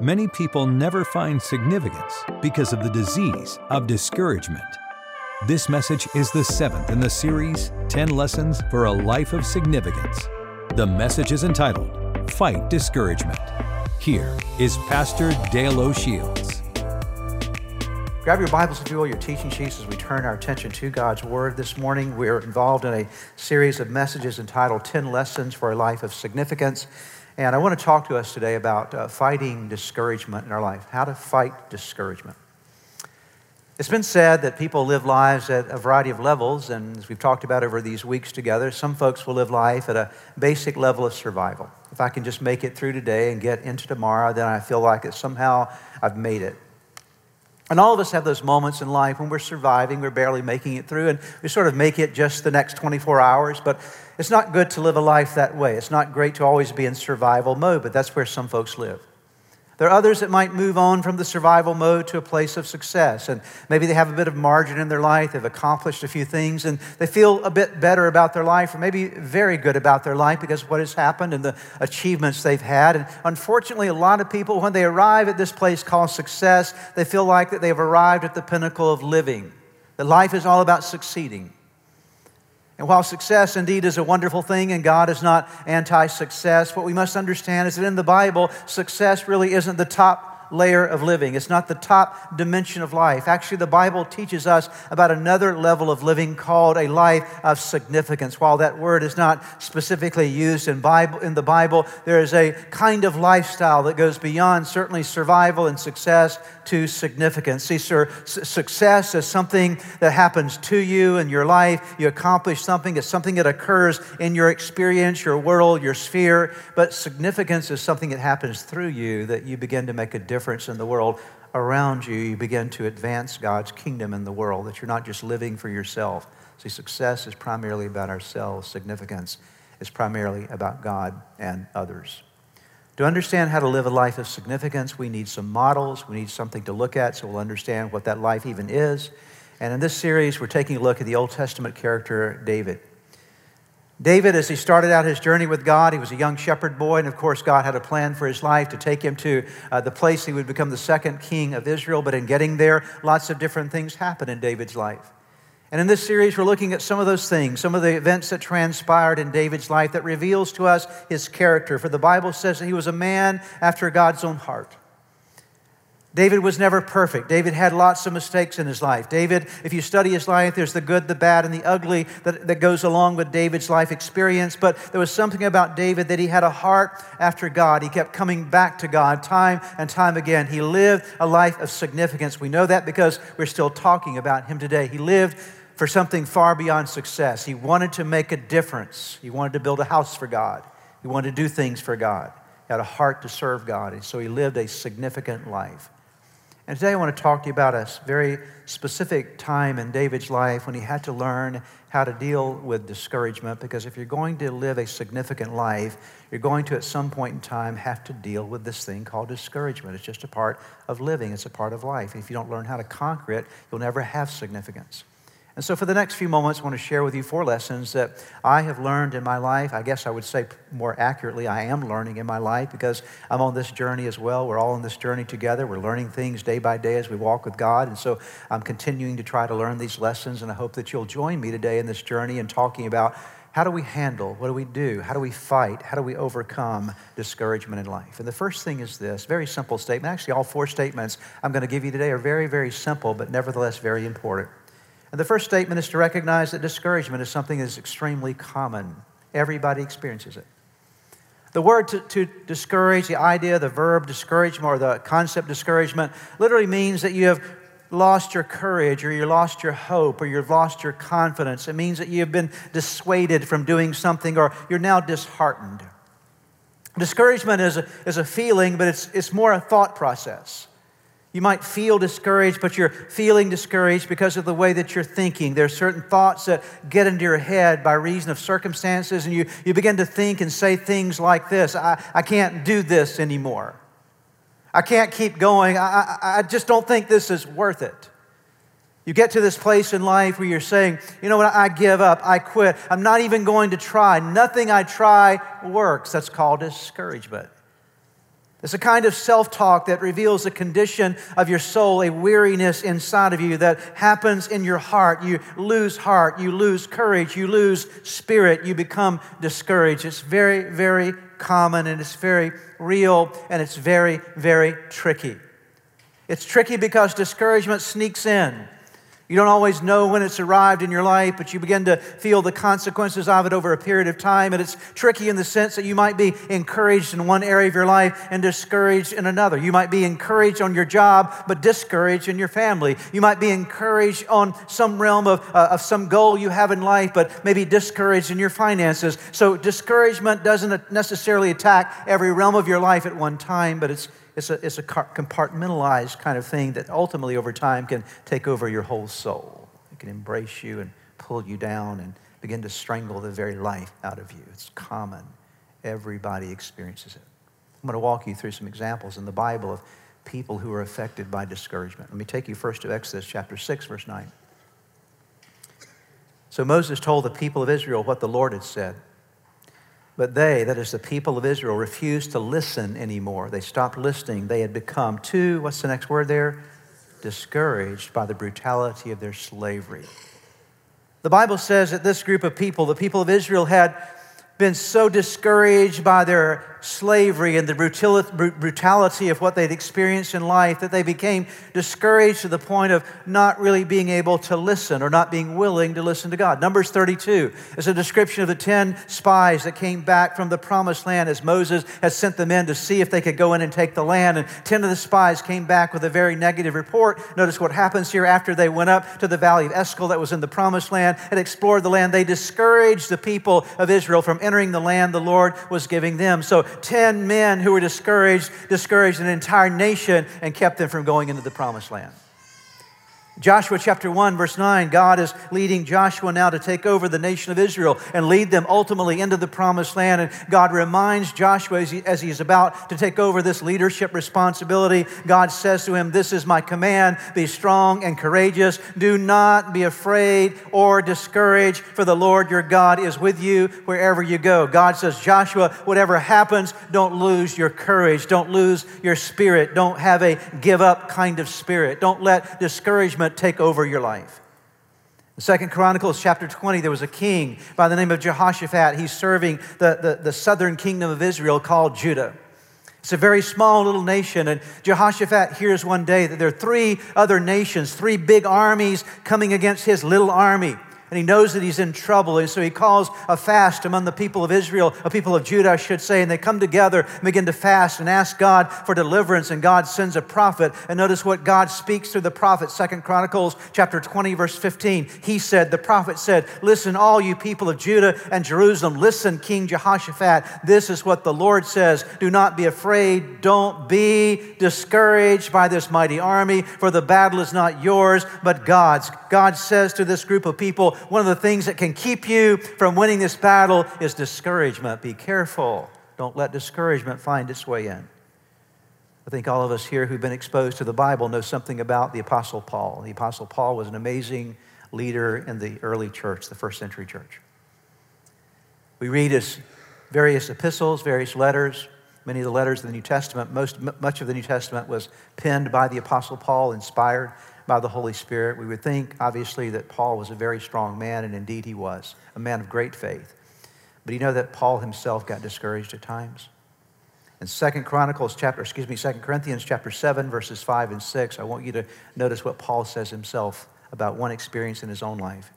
Many people never find significance because of the disease of discouragement. This message is the seventh in the series 10 Lessons for a Life of Significance. The message is entitled Fight Discouragement. Here is Pastor Dale O'Shields. Grab your Bibles, if you will, your teaching sheets as we turn our attention to God's Word. This morning, we're involved in a series of messages entitled 10 Lessons for a Life of Significance. And I want to talk to us today about uh, fighting discouragement in our life, how to fight discouragement. It's been said that people live lives at a variety of levels, and as we've talked about over these weeks together, some folks will live life at a basic level of survival. If I can just make it through today and get into tomorrow, then I feel like it somehow I've made it. And all of us have those moments in life when we're surviving, we're barely making it through, and we sort of make it just the next 24 hours. But it's not good to live a life that way. It's not great to always be in survival mode, but that's where some folks live. There are others that might move on from the survival mode to a place of success. And maybe they have a bit of margin in their life, they've accomplished a few things, and they feel a bit better about their life, or maybe very good about their life because of what has happened and the achievements they've had. And unfortunately, a lot of people, when they arrive at this place called success, they feel like that they've arrived at the pinnacle of living. That life is all about succeeding. And while success indeed is a wonderful thing and God is not anti success, what we must understand is that in the Bible, success really isn't the top layer of living. It's not the top dimension of life. Actually, the Bible teaches us about another level of living called a life of significance. While that word is not specifically used in, Bible, in the Bible, there is a kind of lifestyle that goes beyond certainly survival and success to significance. See, sir, success is something that happens to you in your life. You accomplish something, it's something that occurs in your experience, your world, your sphere. But significance is something that happens through you that you begin to make a difference in the world around you, you begin to advance God's kingdom in the world, that you're not just living for yourself. See, success is primarily about ourselves, significance is primarily about God and others. To understand how to live a life of significance, we need some models, we need something to look at so we'll understand what that life even is. And in this series, we're taking a look at the Old Testament character David. David, as he started out his journey with God, he was a young shepherd boy, and of course, God had a plan for his life to take him to uh, the place he would become the second king of Israel. But in getting there, lots of different things happened in David's life. And in this series, we're looking at some of those things, some of the events that transpired in David's life that reveals to us his character. For the Bible says that he was a man after God's own heart. David was never perfect. David had lots of mistakes in his life. David, if you study his life, there's the good, the bad, and the ugly that, that goes along with David's life experience. But there was something about David that he had a heart after God. He kept coming back to God time and time again. He lived a life of significance. We know that because we're still talking about him today. He lived for something far beyond success. He wanted to make a difference. He wanted to build a house for God. He wanted to do things for God. He had a heart to serve God. And so he lived a significant life. And today I want to talk to you about a very specific time in David's life when he had to learn how to deal with discouragement because if you're going to live a significant life, you're going to at some point in time have to deal with this thing called discouragement. It's just a part of living, it's a part of life. If you don't learn how to conquer it, you'll never have significance. And so, for the next few moments, I want to share with you four lessons that I have learned in my life. I guess I would say more accurately, I am learning in my life because I'm on this journey as well. We're all on this journey together. We're learning things day by day as we walk with God. And so, I'm continuing to try to learn these lessons. And I hope that you'll join me today in this journey and talking about how do we handle, what do we do, how do we fight, how do we overcome discouragement in life. And the first thing is this very simple statement. Actually, all four statements I'm going to give you today are very, very simple, but nevertheless very important. And the first statement is to recognize that discouragement is something that is extremely common. Everybody experiences it. The word to, to, discourage, the idea, the verb discouragement, or the concept discouragement, literally means that you have lost your courage, or you've lost your hope, or you've lost your confidence. It means that you've been dissuaded from doing something, or you're now disheartened. Discouragement is a, is a feeling, but it's, it's more a thought process. You might feel discouraged, but you're feeling discouraged because of the way that you're thinking. There are certain thoughts that get into your head by reason of circumstances, and you, you begin to think and say things like this I, I can't do this anymore. I can't keep going. I, I, I just don't think this is worth it. You get to this place in life where you're saying, you know what, I give up, I quit, I'm not even going to try. Nothing I try works. That's called discouragement. It's a kind of self talk that reveals the condition of your soul, a weariness inside of you that happens in your heart. You lose heart, you lose courage, you lose spirit, you become discouraged. It's very, very common and it's very real and it's very, very tricky. It's tricky because discouragement sneaks in. You don't always know when it's arrived in your life, but you begin to feel the consequences of it over a period of time. And it's tricky in the sense that you might be encouraged in one area of your life and discouraged in another. You might be encouraged on your job, but discouraged in your family. You might be encouraged on some realm of, uh, of some goal you have in life, but maybe discouraged in your finances. So discouragement doesn't necessarily attack every realm of your life at one time, but it's it's a, it's a compartmentalized kind of thing that ultimately over time can take over your whole soul. It can embrace you and pull you down and begin to strangle the very life out of you. It's common. Everybody experiences it. I'm going to walk you through some examples in the Bible of people who are affected by discouragement. Let me take you first to Exodus chapter 6, verse 9. So Moses told the people of Israel what the Lord had said. But they, that is the people of Israel, refused to listen anymore. They stopped listening. They had become too, what's the next word there? Discouraged by the brutality of their slavery. The Bible says that this group of people, the people of Israel, had been so discouraged by their slavery and the brutality of what they'd experienced in life that they became discouraged to the point of not really being able to listen or not being willing to listen to God. Numbers 32 is a description of the 10 spies that came back from the promised land as Moses had sent them in to see if they could go in and take the land. And 10 of the spies came back with a very negative report. Notice what happens here after they went up to the valley of Eshcol that was in the promised land and explored the land. They discouraged the people of Israel from entering the land the Lord was giving them. So 10 men who were discouraged, discouraged an entire nation and kept them from going into the promised land. Joshua chapter 1, verse 9, God is leading Joshua now to take over the nation of Israel and lead them ultimately into the promised land. And God reminds Joshua as, he, as he's about to take over this leadership responsibility, God says to him, This is my command be strong and courageous. Do not be afraid or discouraged, for the Lord your God is with you wherever you go. God says, Joshua, whatever happens, don't lose your courage, don't lose your spirit, don't have a give up kind of spirit, don't let discouragement take over your life. In Second Chronicles chapter 20, there was a king by the name of Jehoshaphat. He's serving the, the, the southern kingdom of Israel called Judah. It's a very small little nation, and Jehoshaphat hears one day that there are three other nations, three big armies coming against his little army and he knows that he's in trouble. And so he calls a fast among the people of Israel, a people of Judah, I should say. And they come together and begin to fast and ask God for deliverance. And God sends a prophet. And notice what God speaks through the prophet, Second Chronicles chapter 20, verse 15. He said, the prophet said, Listen, all you people of Judah and Jerusalem, listen, King Jehoshaphat. This is what the Lord says. Do not be afraid. Don't be discouraged by this mighty army, for the battle is not yours, but God's. God says to this group of people, one of the things that can keep you from winning this battle is discouragement. Be careful. Don't let discouragement find its way in. I think all of us here who've been exposed to the Bible know something about the Apostle Paul. The Apostle Paul was an amazing leader in the early church, the first century church. We read his various epistles, various letters, many of the letters of the New Testament. Most, much of the New Testament was penned by the Apostle Paul, inspired by the Holy Spirit. We would think, obviously, that Paul was a very strong man, and indeed he was, a man of great faith. But you know that Paul himself got discouraged at times? In Second Chronicles chapter, excuse me, Second Corinthians chapter 7, verses 5 and 6, I want you to notice what Paul says himself about one experience in his own life.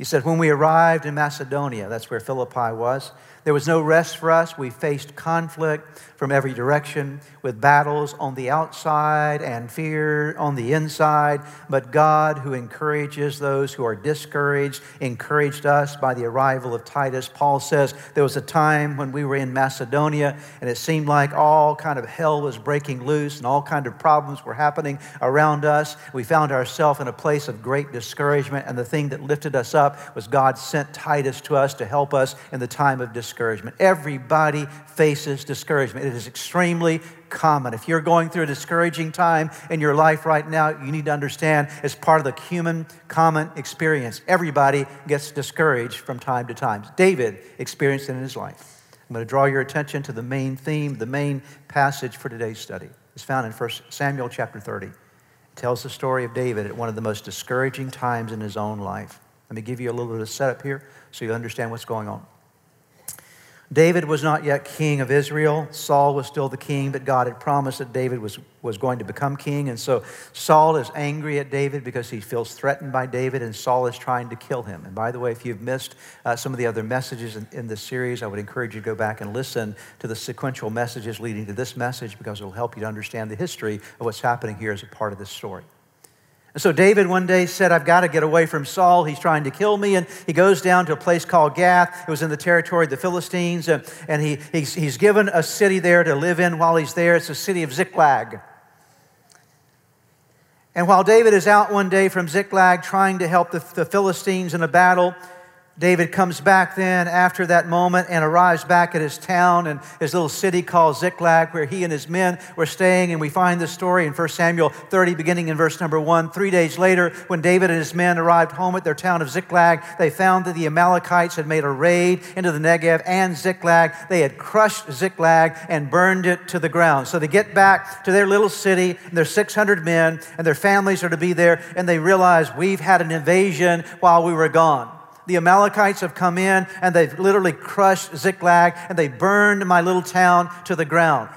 He said, When we arrived in Macedonia, that's where Philippi was, there was no rest for us. We faced conflict from every direction with battles on the outside and fear on the inside. But God, who encourages those who are discouraged, encouraged us by the arrival of Titus. Paul says there was a time when we were in Macedonia and it seemed like all kind of hell was breaking loose and all kind of problems were happening around us. We found ourselves in a place of great discouragement and the thing that lifted us up was God sent Titus to us to help us in the time of discouragement discouragement. Everybody faces discouragement. It is extremely common. If you're going through a discouraging time in your life right now, you need to understand it's part of the human common experience. Everybody gets discouraged from time to time. David experienced it in his life. I'm going to draw your attention to the main theme, the main passage for today's study. It's found in 1 Samuel chapter 30. It tells the story of David at one of the most discouraging times in his own life. Let me give you a little bit of setup here so you understand what's going on. David was not yet king of Israel. Saul was still the king, but God had promised that David was, was going to become king. And so Saul is angry at David because he feels threatened by David, and Saul is trying to kill him. And by the way, if you've missed uh, some of the other messages in, in this series, I would encourage you to go back and listen to the sequential messages leading to this message because it will help you to understand the history of what's happening here as a part of this story. And so David one day said, I've got to get away from Saul. He's trying to kill me. And he goes down to a place called Gath. It was in the territory of the Philistines. And, and he, he's, he's given a city there to live in while he's there. It's the city of Ziklag. And while David is out one day from Ziklag trying to help the, the Philistines in a battle, David comes back then after that moment and arrives back at his town and his little city called Ziklag, where he and his men were staying. And we find this story in 1 Samuel 30, beginning in verse number 1. Three days later, when David and his men arrived home at their town of Ziklag, they found that the Amalekites had made a raid into the Negev and Ziklag. They had crushed Ziklag and burned it to the ground. So they get back to their little city, and their 600 men, and their families are to be there, and they realize we've had an invasion while we were gone. The Amalekites have come in and they've literally crushed Ziklag and they burned my little town to the ground.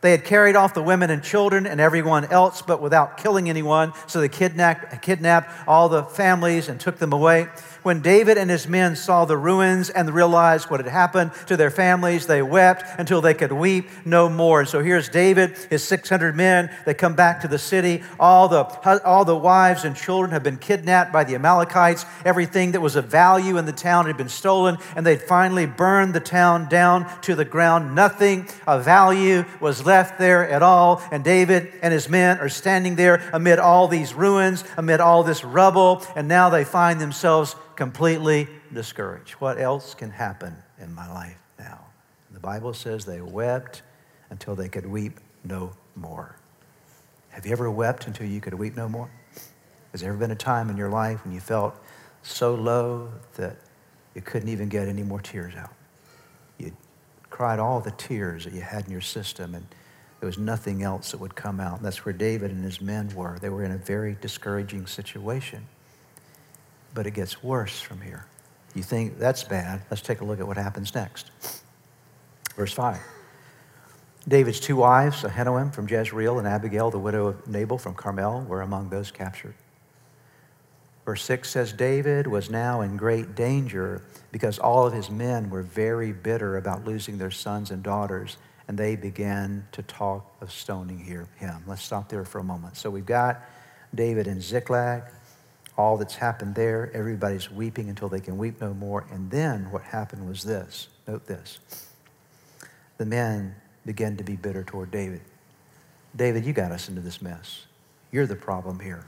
They had carried off the women and children and everyone else, but without killing anyone. So they kidnapped, kidnapped all the families and took them away. When David and his men saw the ruins and realized what had happened to their families, they wept until they could weep no more. So here's David, his 600 men. They come back to the city. All the, all the wives and children have been kidnapped by the Amalekites. Everything that was of value in the town had been stolen, and they'd finally burned the town down to the ground. Nothing of value was left there at all. And David and his men are standing there amid all these ruins, amid all this rubble, and now they find themselves completely discouraged. What else can happen in my life now? The Bible says they wept until they could weep no more. Have you ever wept until you could weep no more? Has there ever been a time in your life when you felt so low that you couldn't even get any more tears out? You cried all the tears that you had in your system, and there was nothing else that would come out. That's where David and his men were. They were in a very discouraging situation but it gets worse from here. You think that's bad. Let's take a look at what happens next. Verse 5. David's two wives, Ahinoam from Jezreel and Abigail, the widow of Nabal from Carmel, were among those captured. Verse 6 says David was now in great danger because all of his men were very bitter about losing their sons and daughters, and they began to talk of stoning him. Let's stop there for a moment. So we've got David and Ziklag all that's happened there. Everybody's weeping until they can weep no more. And then what happened was this note this. The men began to be bitter toward David. David, you got us into this mess. You're the problem here.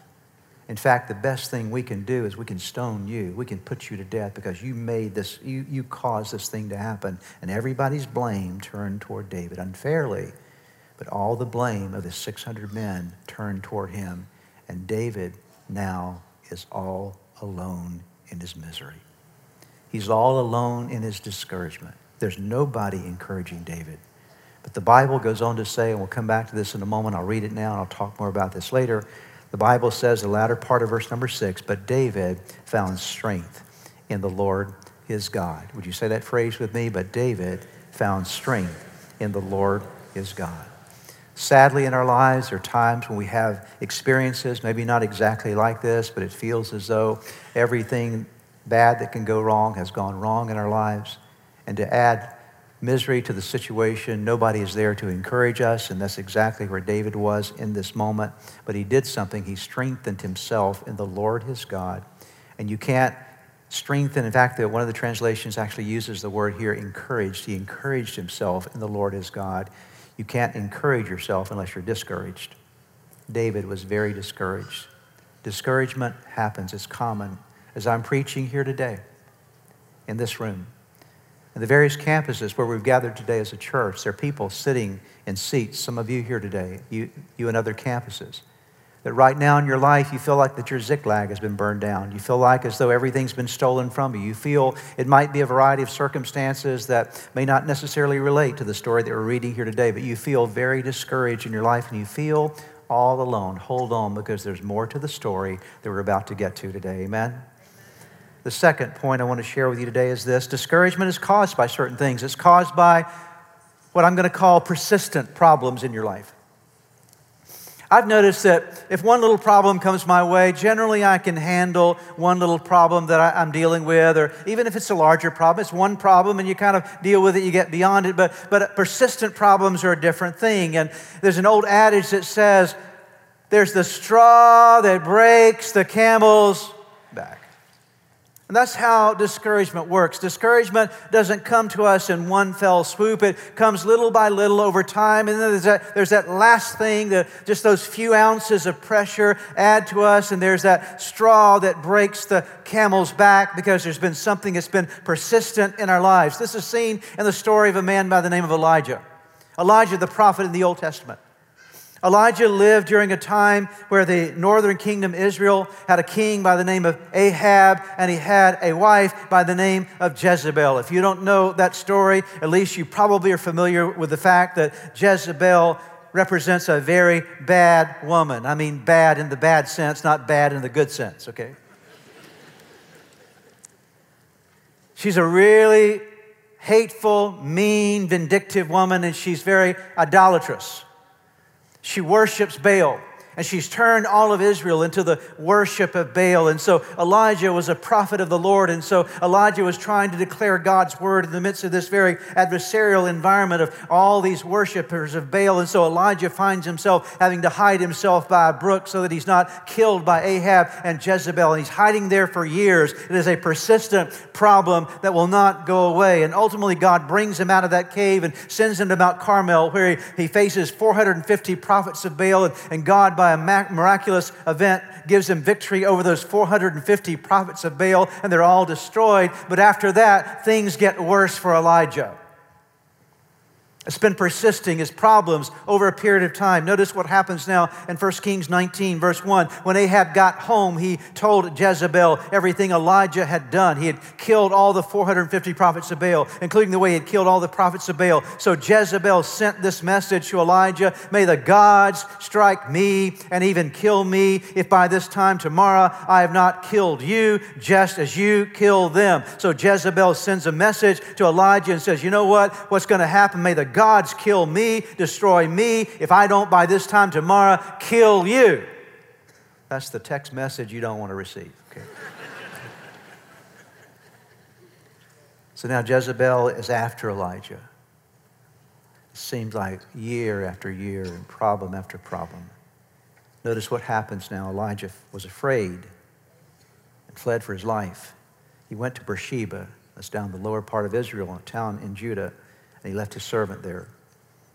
In fact, the best thing we can do is we can stone you. We can put you to death because you made this, you, you caused this thing to happen. And everybody's blame turned toward David unfairly. But all the blame of the 600 men turned toward him. And David now is all alone in his misery. He's all alone in his discouragement. There's nobody encouraging David. But the Bible goes on to say, and we'll come back to this in a moment. I'll read it now and I'll talk more about this later. The Bible says, the latter part of verse number six, but David found strength in the Lord his God. Would you say that phrase with me? But David found strength in the Lord his God. Sadly, in our lives, there are times when we have experiences, maybe not exactly like this, but it feels as though everything bad that can go wrong has gone wrong in our lives. And to add misery to the situation, nobody is there to encourage us, and that's exactly where David was in this moment. But he did something. He strengthened himself in the Lord his God. And you can't strengthen, in fact, one of the translations actually uses the word here encouraged. He encouraged himself in the Lord his God. You can't encourage yourself unless you're discouraged. David was very discouraged. Discouragement happens, it's common. As I'm preaching here today in this room, in the various campuses where we've gathered today as a church, there are people sitting in seats, some of you here today, you, you in other campuses, That right now in your life, you feel like that your Ziklag has been burned down. You feel like as though everything's been stolen from you. You feel it might be a variety of circumstances that may not necessarily relate to the story that we're reading here today, but you feel very discouraged in your life and you feel all alone. Hold on because there's more to the story that we're about to get to today. Amen? The second point I want to share with you today is this discouragement is caused by certain things. It's caused by what I'm going to call persistent problems in your life. I've noticed that if one little problem comes my way, generally I can handle one little problem that I, am dealing with, or even if it's a larger problem, it's one problem and you kind of deal with it, you get beyond it. But, but persistent problems are a different thing. And there's an old adage that says, there's the straw that breaks the camel's back. And that's how discouragement works. Discouragement doesn't come to us in one fell swoop. It comes little by little over time. And then there's that, there's that last thing, the, just those few ounces of pressure add to us. And there's that straw that breaks the camel's back because there's been something that's been persistent in our lives. This is seen in the story of a man by the name of Elijah. Elijah, the prophet in the Old Testament. Elijah lived during a time where the northern kingdom Israel had a king by the name of Ahab, and he had a wife by the name of Jezebel. If you don't know that story, at least you probably are familiar with the fact that Jezebel represents a very bad woman. I mean, bad in the bad sense, not bad in the good sense, okay? She's a really hateful, mean, vindictive woman, and she's very idolatrous. She worships Baal and she's turned all of Israel into the worship of Baal. And so Elijah was a prophet of the Lord. And so Elijah was trying to declare God's word in the midst of this very adversarial environment of all these worshipers of Baal. And so Elijah finds himself having to hide himself by a brook so that he's not killed by Ahab and Jezebel. And he's hiding there for years. It is a persistent problem that will not go away. And ultimately, God brings him out of that cave and sends him to Mount Carmel, where he, he faces 450 prophets of Baal. And, and God, by a miraculous event, gives him victory over those 450 prophets of Baal, and they're all destroyed. But after that, things get worse for Elijah. It's been persisting as problems over a period of time. Notice what happens now in 1 Kings 19, verse 1. When Ahab got home, he told Jezebel everything Elijah had done. He had killed all the 450 prophets of Baal, including the way he had killed all the prophets of Baal. So Jezebel sent this message to Elijah May the gods strike me and even kill me if by this time tomorrow I have not killed you, just as you kill them. So Jezebel sends a message to Elijah and says, You know what? What's going to happen? May the gods kill me, destroy me, if I don't by this time tomorrow kill you. That's the text message you don't want to receive. Okay. so now Jezebel is after Elijah. It seems like year after year and problem after problem. Notice what happens now. Elijah was afraid and fled for his life. He went to Beersheba, that's down the lower part of Israel, a town in Judah and he left his servant there.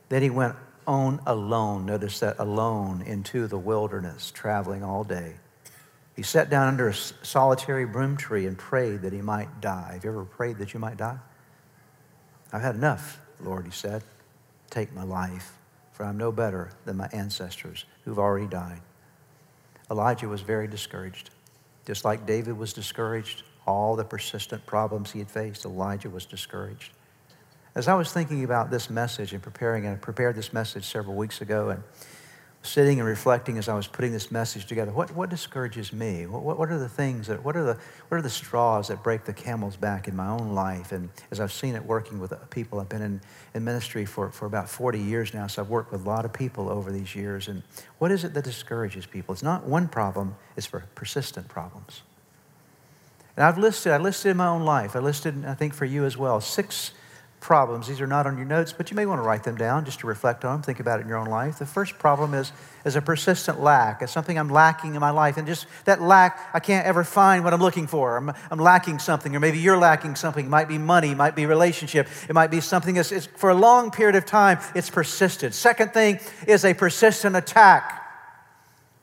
Then he went on alone, notice that alone, into the wilderness, traveling all day. He sat down under a solitary broom tree and prayed that he might die. Have you ever prayed that you might die? I've had enough, Lord, he said. Take my life, for I'm no better than my ancestors who've already died. Elijah was very discouraged. Just like David was discouraged, all the persistent problems he had faced, Elijah was discouraged. As I was thinking about this message and preparing, and I prepared this message several weeks ago, and sitting and reflecting as I was putting this message together, what, what discourages me? What, what are the things that, what are the, what are the straws that break the camel's back in my own life? And as I've seen it working with people, I've been in, in ministry for, for about 40 years now, so I've worked with a lot of people over these years. And what is it that discourages people? It's not one problem, it's for persistent problems. And I've listed, I listed in my own life, I listed, I think for you as well, six problems. These are not on your notes, but you may want to write them down just to reflect on them, think about it in your own life. The first problem is, is a persistent lack. It's something I'm lacking in my life. And just that lack, I can't ever find what I'm looking for. I'm, I'm lacking something, or maybe you're lacking something. It might be money, it might be relationship, it might be something that's for a long period of time, it's persistent. Second thing is a persistent attack.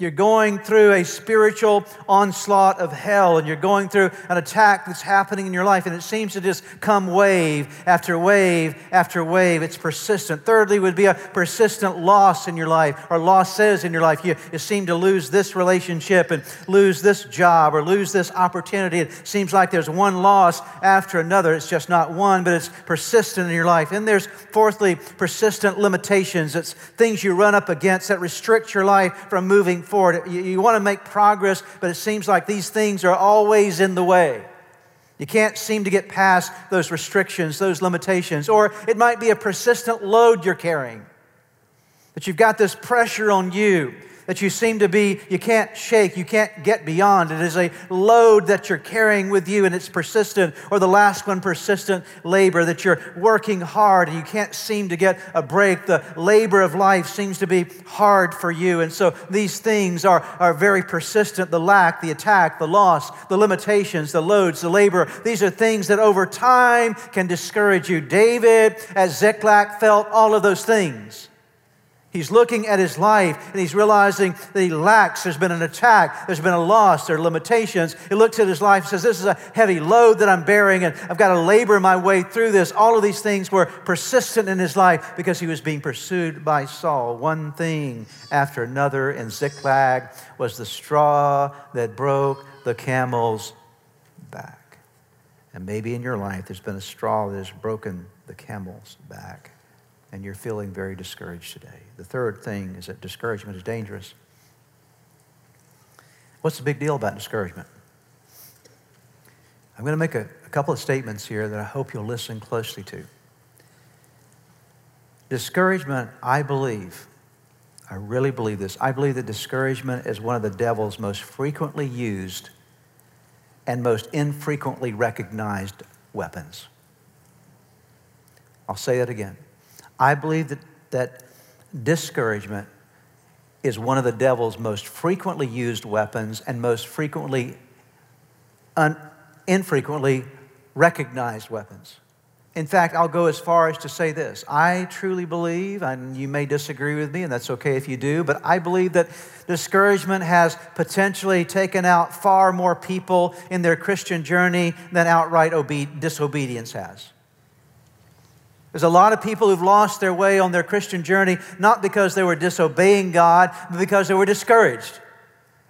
You're going through a spiritual onslaught of hell, and you're going through an attack that's happening in your life, and it seems to just come wave after wave after wave. It's persistent. Thirdly, would be a persistent loss in your life, or losses in your life. You, you seem to lose this relationship and lose this job or lose this opportunity. It seems like there's one loss after another. It's just not one, but it's persistent in your life. And there's, fourthly, persistent limitations. It's things you run up against that restrict your life from moving forward. You, you want to make progress, but it seems like these things are always in the way. You can't seem to get past those restrictions, those limitations. Or it might be a persistent load you're carrying. That you've got this pressure on you that you seem to be, you can't shake, you can't get beyond. It is a load that you're carrying with you and it's persistent. Or the last one, persistent labor, that you're working hard and you can't seem to get a break. The labor of life seems to be hard for you. And so these things are, are very persistent the lack, the attack, the loss, the limitations, the loads, the labor. These are things that over time can discourage you. David, as Ziklag, felt all of those things. He's looking at his life and he's realizing that he lacks. There's been an attack, there's been a loss, there are limitations. He looks at his life and says, This is a heavy load that I'm bearing, and I've got to labor my way through this. All of these things were persistent in his life because he was being pursued by Saul. One thing after another in Ziklag was the straw that broke the camel's back. And maybe in your life, there's been a straw that has broken the camel's back and you're feeling very discouraged today. The third thing is that discouragement is dangerous. What's the big deal about discouragement? I'm going to make a, a couple of statements here that I hope you'll listen closely to. Discouragement, I believe, I really believe this. I believe that discouragement is one of the devil's most frequently used and most infrequently recognized weapons. I'll say that again. I believe that, that discouragement is one of the devil's most frequently used weapons and most frequently, un, infrequently recognized weapons. In fact, I'll go as far as to say this. I truly believe, and you may disagree with me, and that's okay if you do, but I believe that discouragement has potentially taken out far more people in their Christian journey than outright obe- disobedience has. There's a lot of people who've lost their way on their Christian journey, not because they were disobeying God, but because they were discouraged.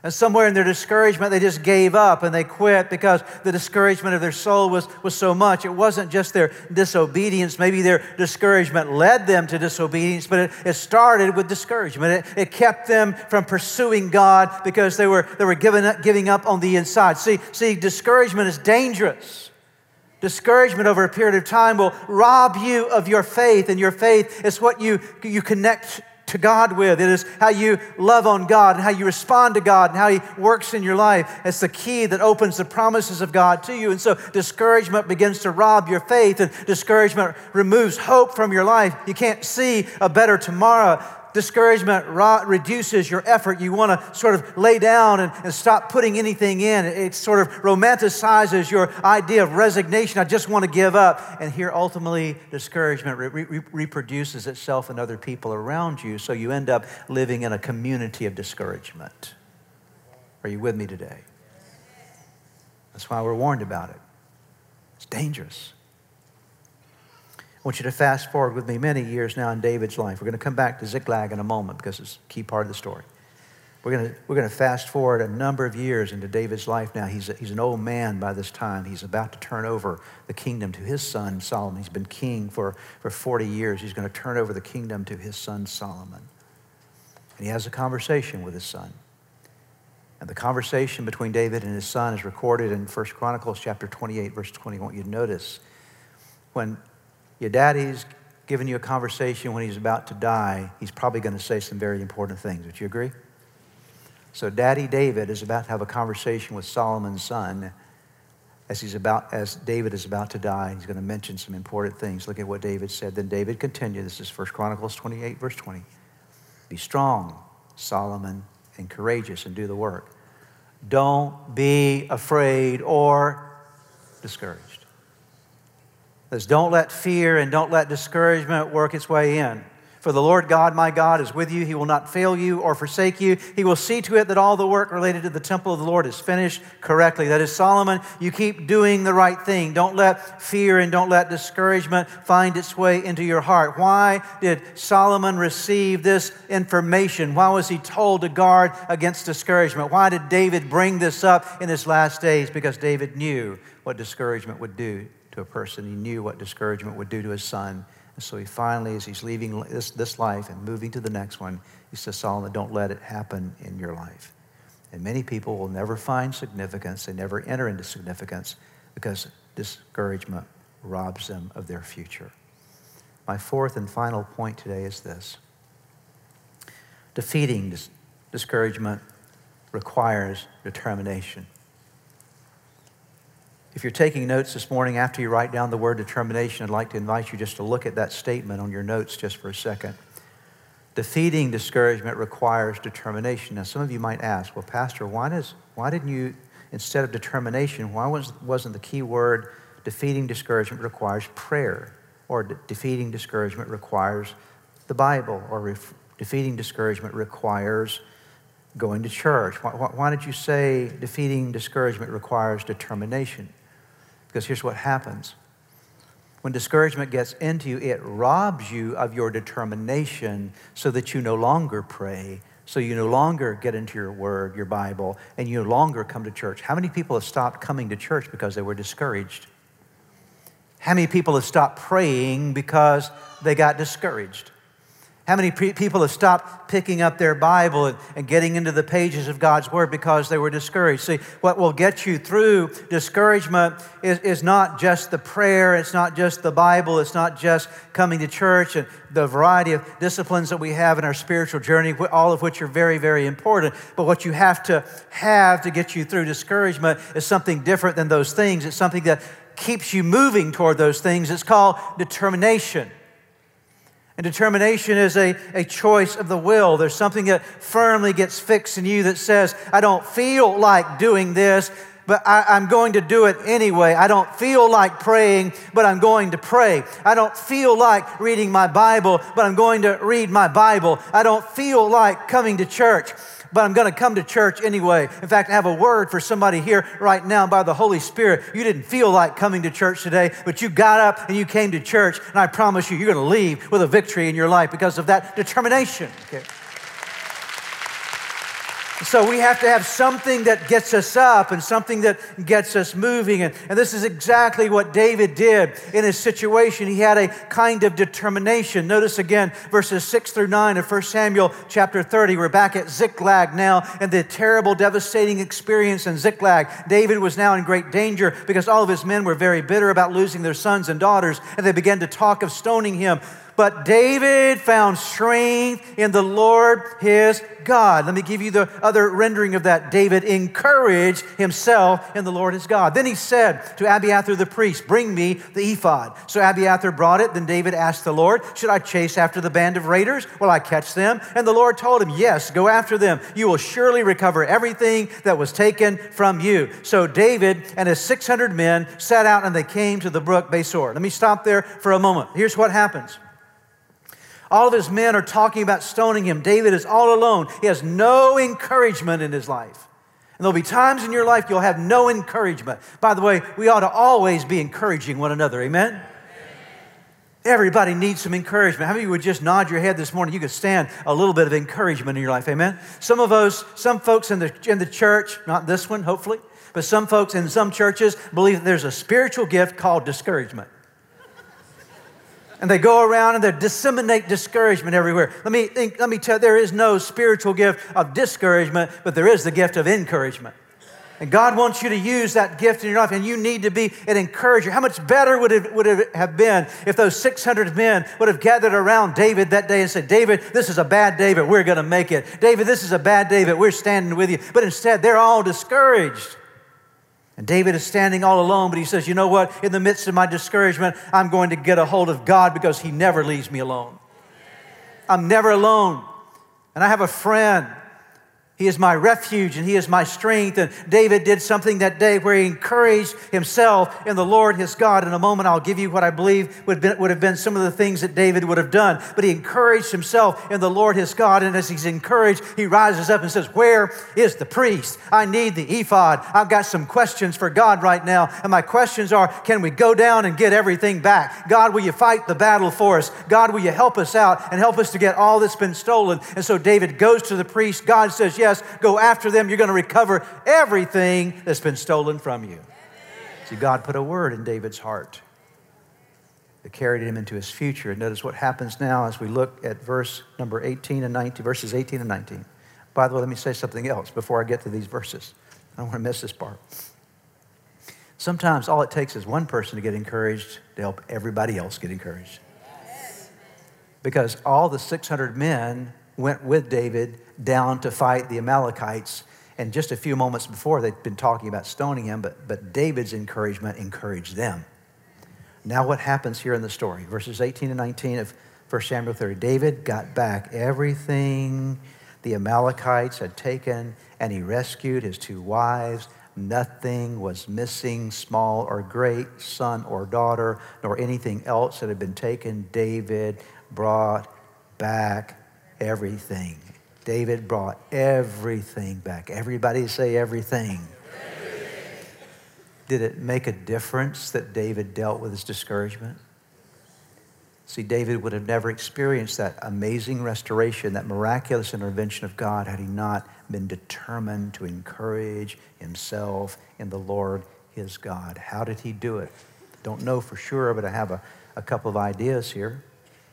And somewhere in their discouragement, they just gave up and they quit because the discouragement of their soul was, was so much. It wasn't just their disobedience. Maybe their discouragement led them to disobedience, but it, it started with discouragement. It, it kept them from pursuing God because they were, they were giving up, giving up on the inside. See, see, discouragement is dangerous. Discouragement over a period of time will rob you of your faith, and your faith is what you, you connect to God with. It is how you love on God and how you respond to God and how He works in your life. It's the key that opens the promises of God to you. And so discouragement begins to rob your faith, and discouragement removes hope from your life. You can't see a better tomorrow discouragement reduces your effort. You want to sort of lay down and, and, stop putting anything in. It sort of romanticizes your idea of resignation. I just want to give up. And here, ultimately, discouragement re- re- reproduces itself in other people around you. So you end up living in a community of discouragement. Are you with me today? That's why we're warned about it. It's dangerous. I want you to fast forward with me many years now in David's life. We're going to come back to Ziklag in a moment because it's a key part of the story. We're going to, we're going to fast forward a number of years into David's life now. He's, a, he's an old man by this time. He's about to turn over the kingdom to his son, Solomon. He's been king for, for 40 years. He's going to turn over the kingdom to his son, Solomon. And he has a conversation with his son. And the conversation between David and his son is recorded in 1 Chronicles chapter 28, verse 20. I want you to notice when your daddy's giving you a conversation when he's about to die, he's probably going to say some very important things. Would you agree? So, Daddy David is about to have a conversation with Solomon's son as he's about as David is about to die. He's going to mention some important things. Look at what David said. Then David continued. This is 1 Chronicles 28, verse 20. Be strong, Solomon, and courageous, and do the work. Don't be afraid or discouraged is don't let fear and don't let discouragement work its way in. For the Lord God, my God, is with you. He will not fail you or forsake you. He will see to it that all the work related to the temple of the Lord is finished correctly. That is, Solomon, you keep doing the right thing. Don't let fear and don't let discouragement find its way into your heart. Why did Solomon receive this information? Why was he told to guard against discouragement? Why did David bring this up in his last days? Because David knew what discouragement would do to a person, he knew what discouragement would do to his son. And so he finally, as he's leaving this, this life and moving to the next one, he says, Solomon, don't let it happen in your life. And many people will never find significance, they never enter into significance because discouragement robs them of their future. My fourth and final point today is this defeating dis- discouragement requires determination. If you're taking notes this morning, after you write down the word determination, I'd like to invite you just to look at that statement on your notes just for a second. Defeating discouragement requires determination. Now, some of you might ask, well, Pastor, why, does, why didn't you, instead of determination, why was, wasn't the key word defeating discouragement requires prayer? Or de- defeating discouragement requires the Bible? Or ref- defeating discouragement requires going to church? Why, why, why did you say defeating discouragement requires determination? Because here's what happens when discouragement gets into you, it robs you of your determination so that you no longer pray, so you no longer get into your word, your Bible, and you no longer come to church. How many people have stopped coming to church because they were discouraged? How many people have stopped praying because they got discouraged? How many pre- people have stopped picking up their Bible and, and, getting into the pages of God's Word because they were discouraged? See, what will get you through discouragement is, is not just the prayer, it's not just the Bible, it's not just coming to church and the variety of disciplines that we have in our spiritual journey, all of which are very, very important. But what you have to have to get you through discouragement is something different than those things. It's something that keeps you moving toward those things. It's called determination. And determination is a, a choice of the will. There's something that firmly gets fixed in you that says, I don't feel like doing this, but I, am going to do it anyway. I don't feel like praying, but I'm going to pray. I don't feel like reading my Bible, but I'm going to read my Bible. I don't feel like coming to church, but I'm going to come to church anyway. In fact, I have a word for somebody here right now by the Holy Spirit. You didn't feel like coming to church today, but you got up and you came to church, and I promise you, you're going to leave with a victory in your life because of that determination. Okay? So we have to have something that gets us up and something that gets us moving. And, and, this is exactly what David did in his situation. He had a kind of determination. Notice again verses 6 through 9 of 1 Samuel chapter 30. We're back at Ziklag now and the terrible, devastating experience in Ziklag. David was now in great danger because all of his men were very bitter about losing their sons and daughters, and they began to talk of stoning him. But David found strength in the Lord his God. Let me give you the other rendering of that. David encouraged himself in the Lord his God. Then he said to Abiathar the priest, Bring me the ephod. So Abiathar brought it. Then David asked the Lord, Should I chase after the band of raiders? Will I catch them? And the Lord told him, Yes, go after them. You will surely recover everything that was taken from you. So David and his 600 men set out and they came to the brook Besor. Let me stop there for a moment. Here's what happens. All of his men are talking about stoning him. David is all alone. He has no encouragement in his life. And there'll be times in your life you'll have no encouragement. By the way, we ought to always be encouraging one another. Amen? Everybody needs some encouragement. How many of you would just nod your head this morning? You could stand a little bit of encouragement in your life. Amen? Some of us, some folks in the, in the church, not this one, hopefully, but some folks in some churches believe that there's a spiritual gift called discouragement and they go around and they disseminate discouragement everywhere. Let me, think, let me tell you, there is no spiritual gift of discouragement, but there is the gift of encouragement. And God wants you to use that gift in your life, and you need to be an encourager. How much better would it, would it have been if those 600 men would have gathered around David that day and said, David, this is a bad day, but we're going to make it. David, this is a bad day, but we're standing with you. But instead, they're all discouraged. And David is standing all alone, but he says, You know what? In the midst of my discouragement, I'm going to get a hold of God because he never leaves me alone. I'm never alone. And I have a friend He is my refuge and he is my strength. And David did something that day where he encouraged himself in the Lord his God. In a moment, I'll give you what I believe would, be, would have been some of the things that David would have done. But he encouraged himself in the Lord his God. And as he's encouraged, he rises up and says, Where is the priest? I need the ephod. I've got some questions for God right now. And my questions are Can we go down and get everything back? God, will you fight the battle for us? God, will you help us out and help us to get all that's been stolen? And so David goes to the priest. God says, Yes go after them. You're going to recover everything that's been stolen from you. See, God put a word in David's heart that carried him into his future. And notice what happens now as we look at verse number 18 and 19, verses 18 and 19. By the way, let me say something else before I get to these verses. I don't want to miss this part. Sometimes all it takes is one person to get encouraged to help everybody else get encouraged. Because all the 600 men went with David down to fight the Amalekites. And just a few moments before, they'd been talking about stoning him, but, but David's encouragement encouraged them. Now, what happens here in the story? Verses 18 and 19 of 1 Samuel 30. David got back everything the Amalekites had taken, and he rescued his two wives. Nothing was missing, small or great, son or daughter, nor anything else that had been taken. David brought back everything. David brought everything back. Everybody say everything. everything. Did it make a difference that David dealt with his discouragement? See, David would have never experienced that amazing restoration, that miraculous intervention of God, had he not been determined to encourage himself in the Lord his God. How did he do it? Don't know for sure, but I have a, a couple of ideas here.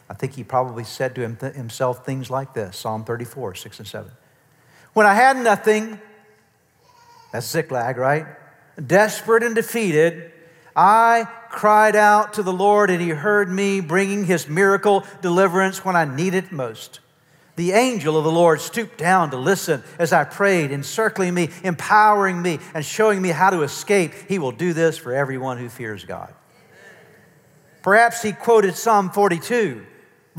I think he probably said to him th- himself things like this Psalm 34, 6 and 7. When I had nothing, that's Ziklag, right? Desperate and defeated, I cried out to the Lord and he heard me, bringing his miracle deliverance when I needed most. The angel of the Lord stooped down to listen as I prayed, encircling me, empowering me, and showing me how to escape. He will do this for everyone who fears God. Perhaps he quoted Psalm 42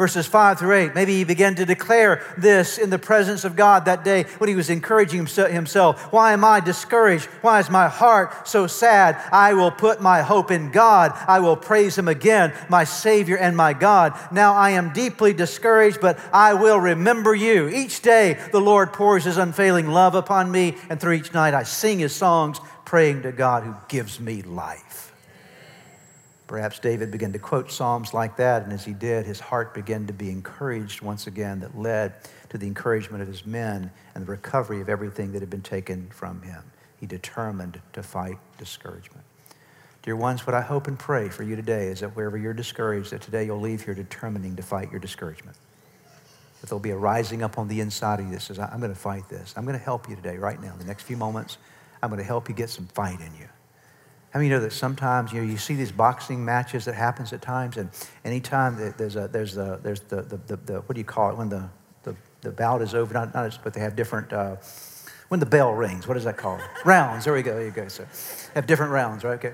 verses 5 through 8. Maybe he began to declare this in the presence of God that day when he was encouraging himself. Why am I discouraged? Why is my heart so sad? I will put my hope in God. I will praise him again, my Savior and my God. Now I am deeply discouraged, but I will remember you. Each day the Lord pours his unfailing love upon me, and through each night I sing his songs, praying to God who gives me life. Perhaps David began to quote Psalms like that, and as he did, his heart began to be encouraged once again, that led to the encouragement of his men and the recovery of everything that had been taken from him. He determined to fight discouragement. Dear ones, what I hope and pray for you today is that wherever you're discouraged, that today you'll leave here determining to fight your discouragement. That there'll be a rising up on the inside of you that says, I'm going to fight this. I'm going to help you today, right now, in the next few moments. I'm going to help you get some fight in you. How many know that sometimes you know you see these boxing matches that happens at times, and anytime there's a there's a there's the the, the, the what do you call it when the the, the bout is over? Not, not but they have different. Uh, when the bell rings, what is that called? rounds. There we go. There you go. So, have different rounds, right? Okay.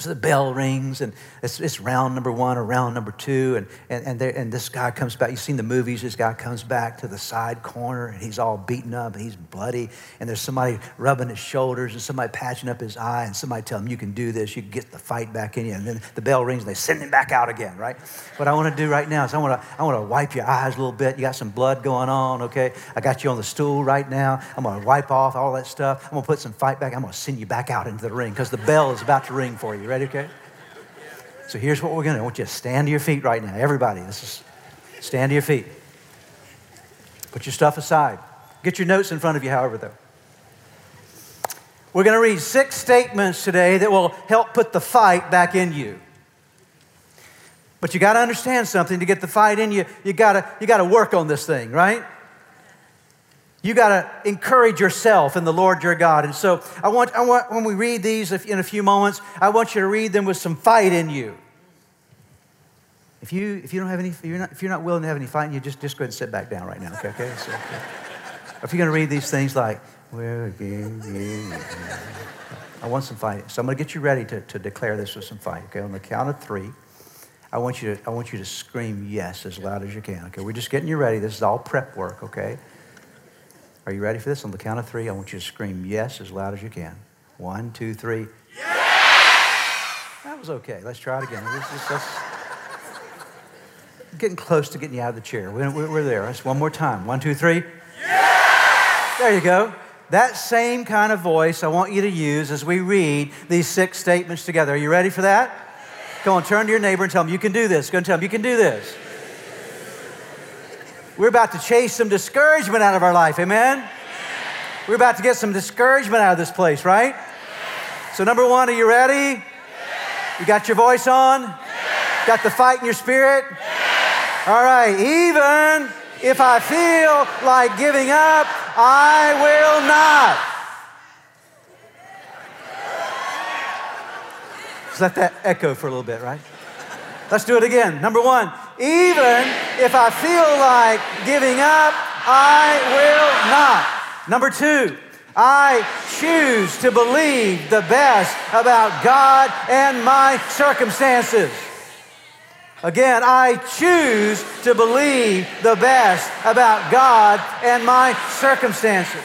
So the bell rings, and it's, it's round number one or round number two, and, and, and, there, and this guy comes back. You've seen the movies. This guy comes back to the side corner, and he's all beaten up, and he's bloody, and there's somebody rubbing his shoulders, and somebody patching up his eye, and somebody telling him, You can do this, you can get the fight back in you. And then the bell rings, and they send him back out again, right? What I want to do right now is I want to I want to wipe your eyes a little bit. You got some blood going on, okay? I got you on the stool right now. I'm going to wipe off all that stuff. I'm going to put some fight back. I'm going to send you back out into the ring because the bell is about to ring for you ready, okay? So here's what we're going to do. I want you to stand to your feet right now. Everybody, this is stand to your feet. Put your stuff aside. Get your notes in front of you, however, though. We're going to read six statements today that will help put the fight back in you. But you got to understand something to get the fight in you. You got to you got to work on this thing, right? You got to encourage yourself in the Lord your God. And so I want, I want, when we read these in a few moments, I want you to read them with some fight in you. If you, if you don't have any, if you're, not, if you're not willing to have any fight in you, just, just go ahead and sit back down right now, okay? okay? So. If you're going to read these things like, I want some fight. So I'm going to get you ready to, to declare this with some fight, okay? On the count of three, I want you to, I want you to scream yes as loud as you can, okay? We're just getting you ready. This is all prep work, okay? Are you ready for this? On the count of three, I want you to scream yes as loud as you can. One, two, three. That was okay. Let's try it again. Let's, let's, let's getting close to getting you out of the chair. We're, we're there. Let's one more time. One, two, three. There you go. That same kind of voice I want you to use as we read these six statements together. Are you ready for that? Come on, turn to your neighbor and tell him you can do this. Go and tell him you can do this. We're about to chase some discouragement out of our life. Amen? We're about to get some discouragement out of this place, right? So, number one, are you ready? You got your voice on? Got the fight in your spirit? All right, even if I feel like giving up, I will not. Let that echo for a little bit, right? Let's do it again. Number one, even if I feel like giving up, I will not. Number two, I choose to believe the best about God and my circumstances. Again, I choose to believe the best about God and my circumstances.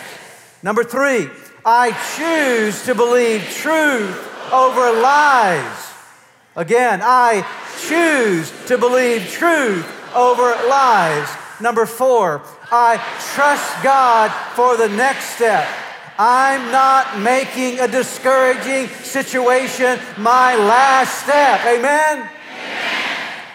Number three, I choose to believe truth over lies. Again, I choose to believe truth over lies. Number four, I trust God for the next step. I'm not making a discouraging situation my last step. Amen?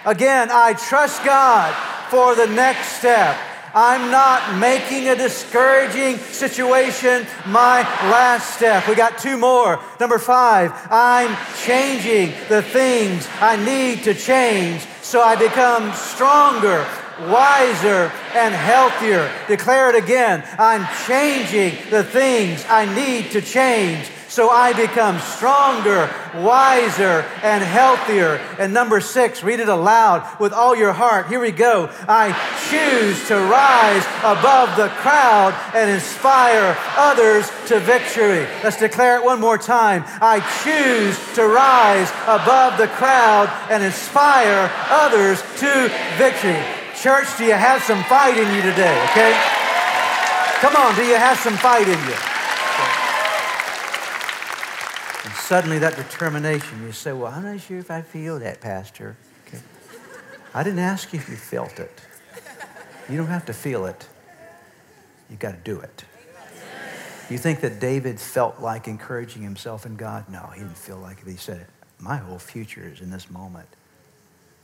Again, I trust God for the next step. I'm not making a discouraging situation my last step. We got two more. Number five, I'm changing the things I need to change so I become stronger, wiser, and healthier. Declare it again. I'm changing the things I need to change so I become stronger, wiser, and healthier. And number six, read it aloud with all your heart. Here we go. I choose to rise above the crowd and inspire others to victory. Let's declare it one more time. I choose to rise above the crowd and inspire others to victory. Church, do you have some fight in you today, okay? Come on, do you have some fight in you? Suddenly that determination, you say, Well, I'm not sure if I feel that, Pastor. Okay. I didn't ask you if you felt it. You don't have to feel it, you got to do it. You think that David felt like encouraging himself in God? No, he didn't feel like it. He said, My whole future is in this moment.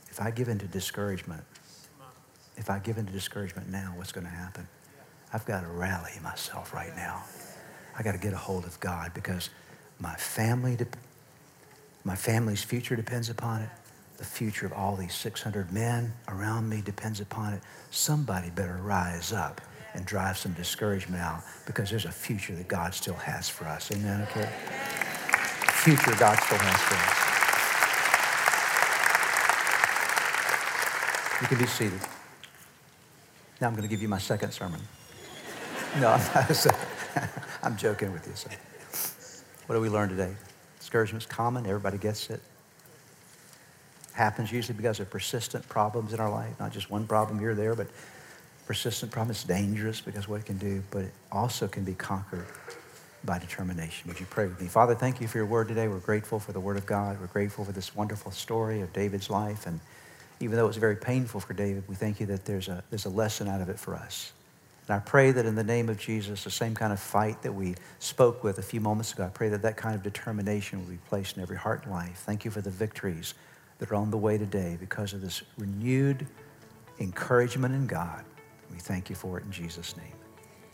If I give into discouragement, if I give into discouragement now, what's going to happen? I've got to rally myself right now. I got to get a hold of God because my family, my family's future depends upon it. The future of all these 600 men around me depends upon it. Somebody better rise up and drive some discouragement out because there's a future that God still has for us. Amen, okay? Future God still has for us. You can be seated. Now I'm going to give you my second sermon. No, I'm, not, I'm joking with you. So. What do we learn today? Discouragement's common, everybody gets it. Happens usually because of persistent problems in our life, not just one problem here or there, but persistent problem. It's dangerous because what it can do, but it also can be conquered by determination. Would you pray with me? Father, thank you for your word today. We're grateful for the word of God. We're grateful for this wonderful story of David's life. And even though it was very painful for David, we thank you that there's a, there's a lesson out of it for us. And I pray that in the name of Jesus, the same kind of fight that we spoke with a few moments ago, I pray that that kind of determination will be placed in every heart and life. Thank you for the victories that are on the way today because of this renewed encouragement in God. We thank you for it in Jesus' name.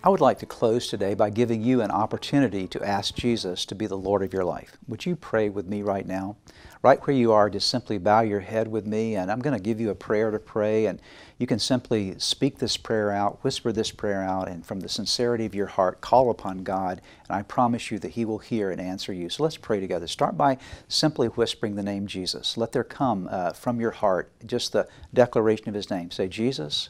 I would like to close today by giving you an opportunity to ask Jesus to be the Lord of your life. Would you pray with me right now? Right where you are, just simply bow your head with me, and I'm going to give you a prayer to pray, and you can simply speak this prayer out, whisper this prayer out, and from the sincerity of your heart, call upon God, and I promise you that He will hear and answer you. So let's pray together. Start by simply whispering the name Jesus. Let there come uh, from your heart just the declaration of His name. Say, Jesus,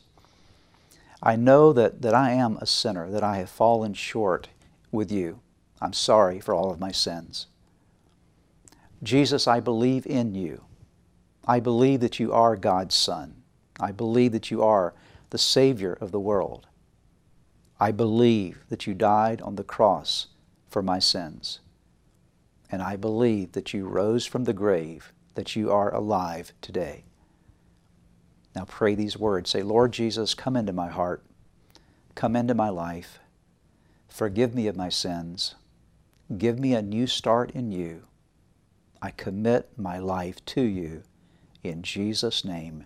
I know that, that I am a sinner, that I have fallen short with you. I'm sorry for all of my sins. Jesus, I believe in you. I believe that you are God's Son. I believe that you are the Savior of the world. I believe that you died on the cross for my sins. And I believe that you rose from the grave, that you are alive today. Now pray these words. Say, Lord Jesus, come into my heart. Come into my life. Forgive me of my sins. Give me a new start in you. I commit my life to you. In Jesus' name,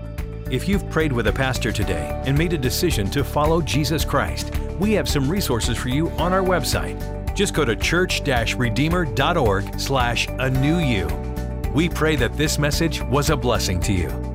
If you've prayed with a pastor today and made a decision to follow Jesus Christ, we have some resources for you on our website. Just go to church-redeemer.org slash a new you. We pray that this message was a blessing to you.